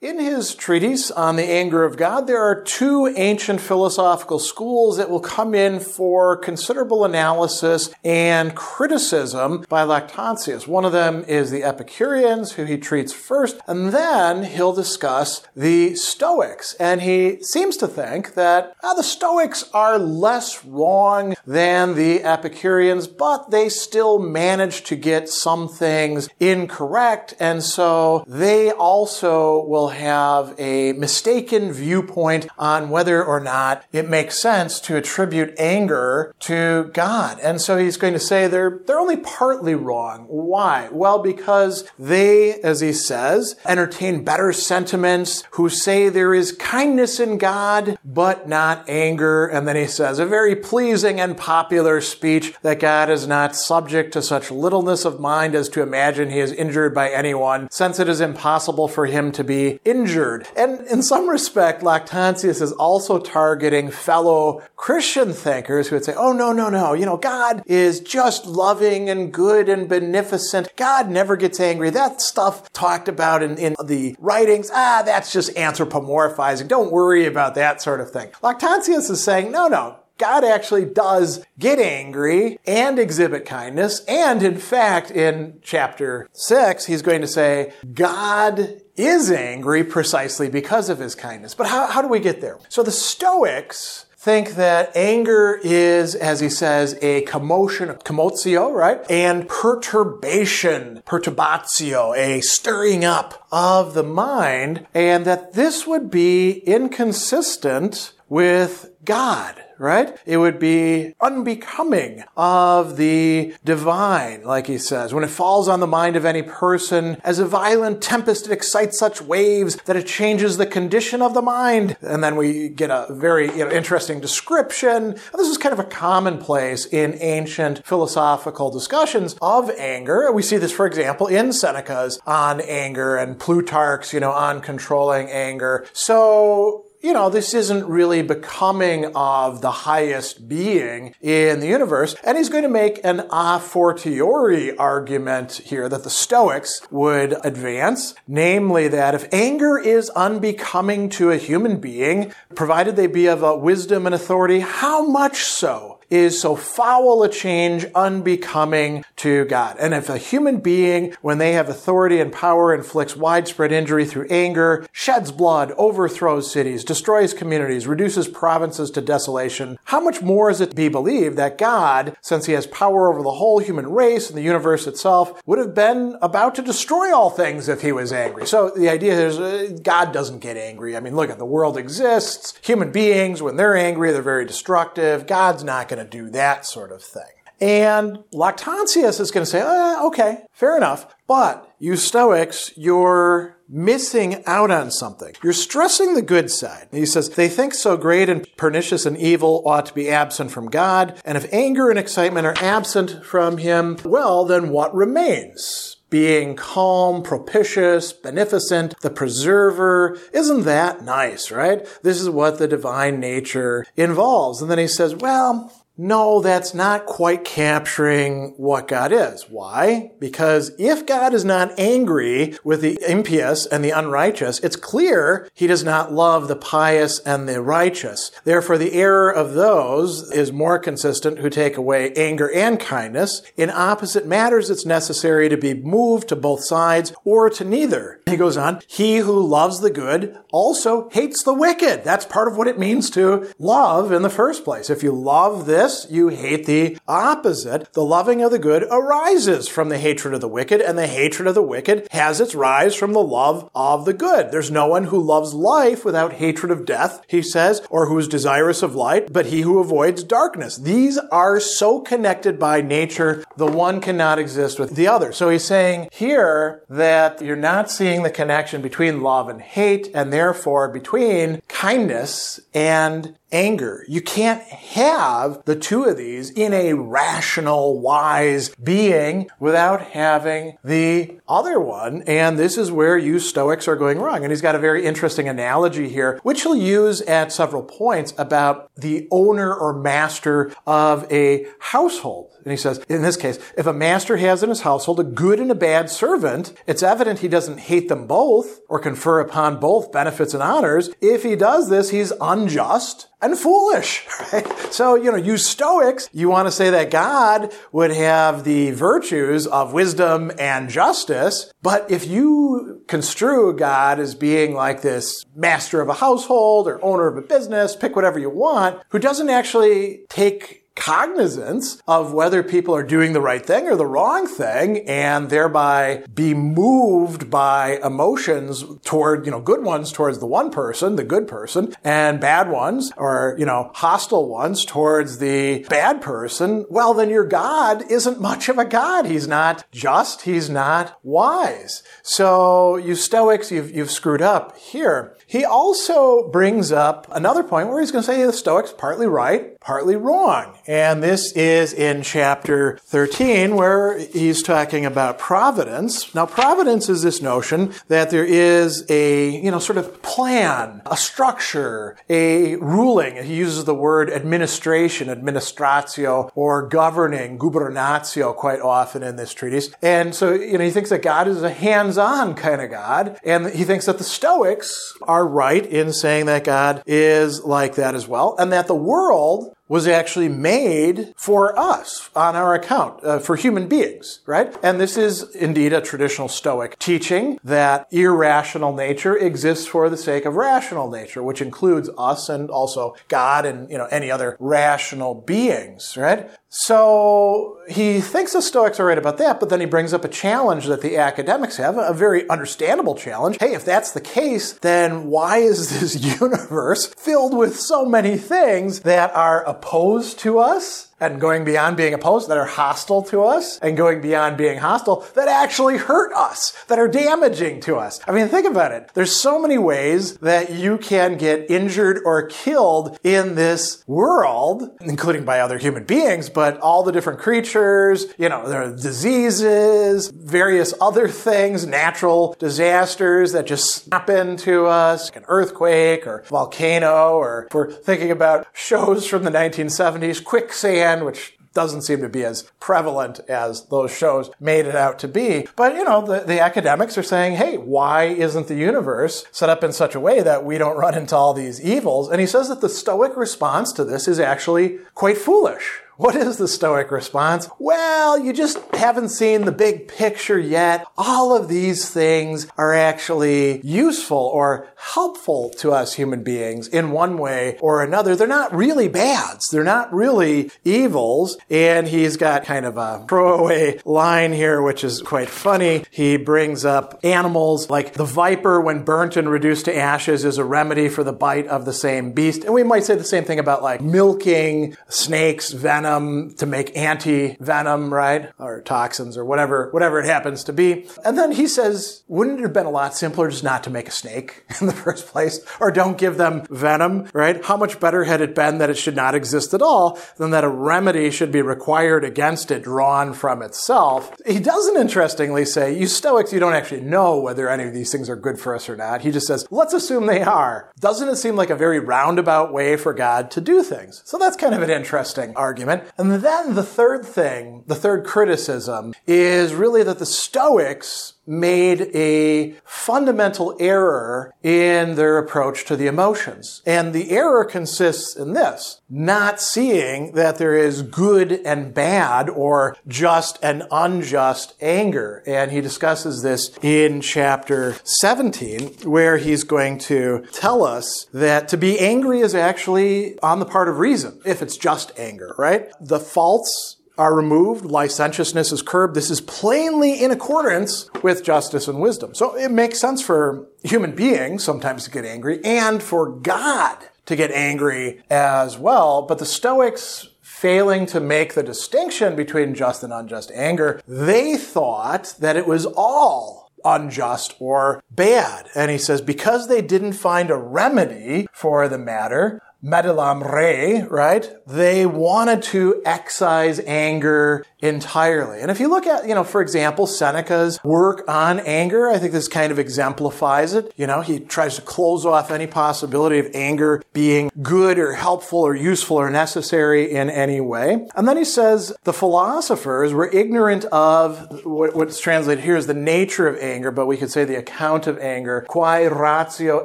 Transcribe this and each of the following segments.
In his treatise on the anger of God, there are two ancient philosophical schools that will come in for considerable analysis and criticism by Lactantius. One of them is the Epicureans, who he treats first, and then he'll discuss the Stoics. And he seems to think that uh, the Stoics are less wrong than the Epicureans, but they still manage to get some things incorrect, and so they also will have a mistaken viewpoint on whether or not it makes sense to attribute anger to God. And so he's going to say they're, they're only partly wrong. Why? Well, because they, as he says, entertain better sentiments, who say there is kindness in God, but not anger. And then he says, a very pleasing and popular speech that God is not subject to such littleness of mind as to imagine he is injured by anyone, since it is impossible for him to be injured. And in some respect, Lactantius is also targeting fellow Christian thinkers who would say, oh, no, no, no, you know, God is just loving and good and beneficent. God never gets angry. That stuff talked about in, in the writings, ah, that's just anthropomorphizing. Don't worry about that sort of thing. Lactantius is saying, no, no, God actually does get angry and exhibit kindness. And in fact, in chapter six, he's going to say, God is angry precisely because of his kindness. But how, how do we get there? So the Stoics think that anger is, as he says, a commotion, commotio, right? And perturbation, perturbatio, a stirring up of the mind, and that this would be inconsistent with God right? It would be unbecoming of the divine, like he says. When it falls on the mind of any person, as a violent tempest, it excites such waves that it changes the condition of the mind. And then we get a very you know, interesting description. This is kind of a commonplace in ancient philosophical discussions of anger. We see this, for example, in Seneca's on anger and Plutarch's, you know, on controlling anger. So you know, this isn't really becoming of the highest being in the universe. And he's going to make an a fortiori argument here that the Stoics would advance, namely that if anger is unbecoming to a human being, provided they be of wisdom and authority, how much so is so foul a change unbecoming to God. And if a human being, when they have authority and power, inflicts widespread injury through anger, sheds blood, overthrows cities, destroys communities, reduces provinces to desolation, how much more is it to be believed that God, since he has power over the whole human race and the universe itself, would have been about to destroy all things if he was angry? So the idea is uh, God doesn't get angry. I mean, look at the world exists. Human beings, when they're angry, they're very destructive. God's not going going to do that sort of thing. And Lactantius is going to say, eh, okay, fair enough. But you Stoics, you're missing out on something. You're stressing the good side. He says, they think so great and pernicious and evil ought to be absent from God. And if anger and excitement are absent from him, well, then what remains? being calm, propitious, beneficent, the preserver. Isn't that nice, right? This is what the divine nature involves. And then he says, well, no, that's not quite capturing what God is. Why? Because if God is not angry with the impious and the unrighteous, it's clear he does not love the pious and the righteous. Therefore, the error of those is more consistent who take away anger and kindness. In opposite matters, it's necessary to be moved to both sides or to neither. He goes on, he who loves the good also hates the wicked. That's part of what it means to love in the first place. If you love this, you hate the opposite. The loving of the good arises from the hatred of the wicked, and the hatred of the wicked has its rise from the love of the good. There's no one who loves life without hatred of death, he says, or who is desirous of light, but he who avoids darkness. These are so connected by nature, the one cannot exist with the other. So he's saying here that you're not seeing the connection between love and hate, and therefore between kindness and anger. You can't have the two of these in a rational, wise being without having the other one. And this is where you Stoics are going wrong. And he's got a very interesting analogy here, which he'll use at several points about the owner or master of a household. And he says, in this case, if a master has in his household a good and a bad servant, it's evident he doesn't hate them both or confer upon both benefits and honors. If he does this, he's unjust and foolish, right? So, you know, you Stoics, you want to say that God would have the virtues of wisdom and justice, but if you construe God as being like this master of a household or owner of a business, pick whatever you want, who doesn't actually take cognizance of whether people are doing the right thing or the wrong thing and thereby be moved by emotions toward, you know, good ones towards the one person, the good person, and bad ones or, you know, hostile ones towards the bad person, well, then your God isn't much of a God. He's not just. He's not wise. So you Stoics, you've, you've screwed up here. He also brings up another point where he's going to say the Stoics partly right, partly wrong. And this is in chapter 13 where he's talking about providence. Now, providence is this notion that there is a, you know, sort of plan, a structure, a ruling. He uses the word administration, administratio, or governing, gubernatio quite often in this treatise. And so, you know, he thinks that God is a hands-on kind of God. And he thinks that the Stoics are right in saying that God is like that as well. And that the world was actually made for us on our account, uh, for human beings, right? And this is indeed a traditional Stoic teaching that irrational nature exists for the sake of rational nature, which includes us and also God and, you know, any other rational beings, right? So he thinks the Stoics are right about that, but then he brings up a challenge that the academics have, a very understandable challenge. Hey, if that's the case, then why is this universe filled with so many things that are opposed to us and going beyond being opposed that are hostile to us and going beyond being hostile that actually hurt us, that are damaging to us. I mean, think about it. There's so many ways that you can get injured or killed in this world, including by other human beings, but all the different creatures, you know, there are diseases, various other things, natural disasters that just happen to us, like an earthquake or volcano, or if we're thinking about shows from the 1970s, quicksand which doesn't seem to be as prevalent as those shows made it out to be. But, you know, the, the academics are saying, hey, why isn't the universe set up in such a way that we don't run into all these evils? And he says that the Stoic response to this is actually quite foolish. What is the Stoic response? Well, you just haven't seen the big picture yet. All of these things are actually useful or helpful to us human beings in one way or another. They're not really bads. They're not really evils. And he's got kind of a throwaway line here, which is quite funny. He brings up animals like the viper, when burnt and reduced to ashes, is a remedy for the bite of the same beast. And we might say the same thing about like milking snakes, venom, venom to make anti-venom, right? Or toxins or whatever, whatever it happens to be. And then he says, wouldn't it have been a lot simpler just not to make a snake in the first place? Or don't give them venom, right? How much better had it been that it should not exist at all than that a remedy should be required against it drawn from itself? He doesn't interestingly say, you Stoics, you don't actually know whether any of these things are good for us or not. He just says, let's assume they are. Doesn't it seem like a very roundabout way for God to do things? So that's kind of an interesting argument. And then the third thing, the third criticism is really that the Stoics made a fundamental error in their approach to the emotions. And the error consists in this, not seeing that there is good and bad or just and unjust anger. And he discusses this in chapter 17, where he's going to tell us that to be angry is actually on the part of reason, if it's just anger, right? The faults are removed, licentiousness is curbed. This is plainly in accordance with justice and wisdom. So it makes sense for human beings sometimes to get angry and for God to get angry as well. But the Stoics failing to make the distinction between just and unjust anger, they thought that it was all unjust or bad. And he says, because they didn't find a remedy for the matter, Medelam rei, right? They wanted to excise anger entirely. And if you look at, you know, for example, Seneca's work on anger, I think this kind of exemplifies it. You know, he tries to close off any possibility of anger being good or helpful or useful or necessary in any way. And then he says the philosophers were ignorant of what's translated here is the nature of anger, but we could say the account of anger. Quae ratio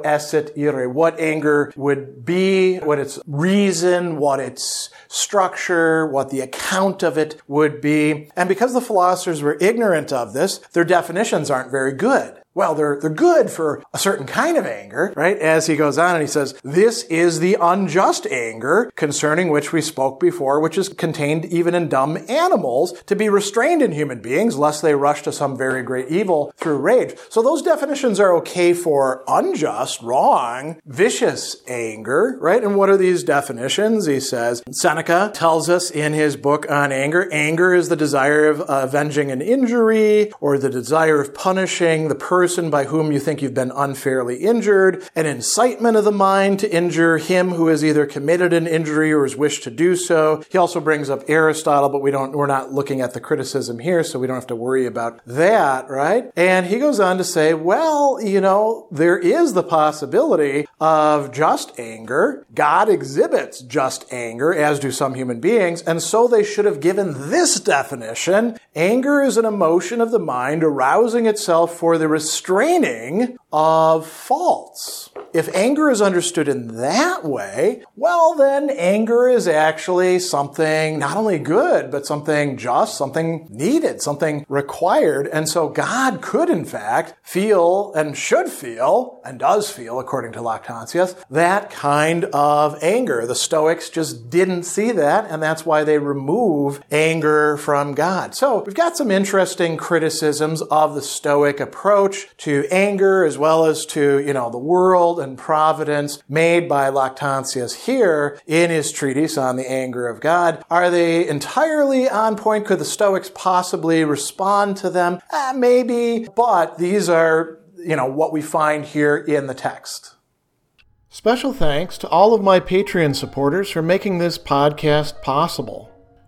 esset irae. What anger would be, what its reason, what its structure, what the account of it would be. And because the philosophers were ignorant of this, their definitions aren't very good well, they're, they're good for a certain kind of anger, right? As he goes on and he says, this is the unjust anger concerning which we spoke before, which is contained even in dumb animals to be restrained in human beings lest they rush to some very great evil through rage. So those definitions are okay for unjust, wrong, vicious anger, right? And what are these definitions? He says, Seneca tells us in his book on anger, anger is the desire of avenging an injury or the desire of punishing the person person by whom you think you've been unfairly injured, an incitement of the mind to injure him who has either committed an injury or has wished to do so. He also brings up Aristotle, but we don't, we're not looking at the criticism here, so we don't have to worry about that, right? And he goes on to say, well, you know, there is the possibility of just anger. God exhibits just anger, as do some human beings, and so they should have given this definition. Anger is an emotion of the mind arousing itself for the restraining of faults. If anger is understood in that way, well, then anger is actually something not only good, but something just, something needed, something required. And so God could, in fact, feel and should feel, and does feel, according to Lactantius, that kind of anger. The Stoics just didn't see that, and that's why they remove anger from God. So we've got some interesting criticisms of the Stoic to anger as well as to, you know, the world and providence made by Lactantius here in his treatise on the anger of God. Are they entirely on point? Could the Stoics possibly respond to them? Eh, maybe, but these are, you know, what we find here in the text. Special thanks to all of my Patreon supporters for making this podcast possible.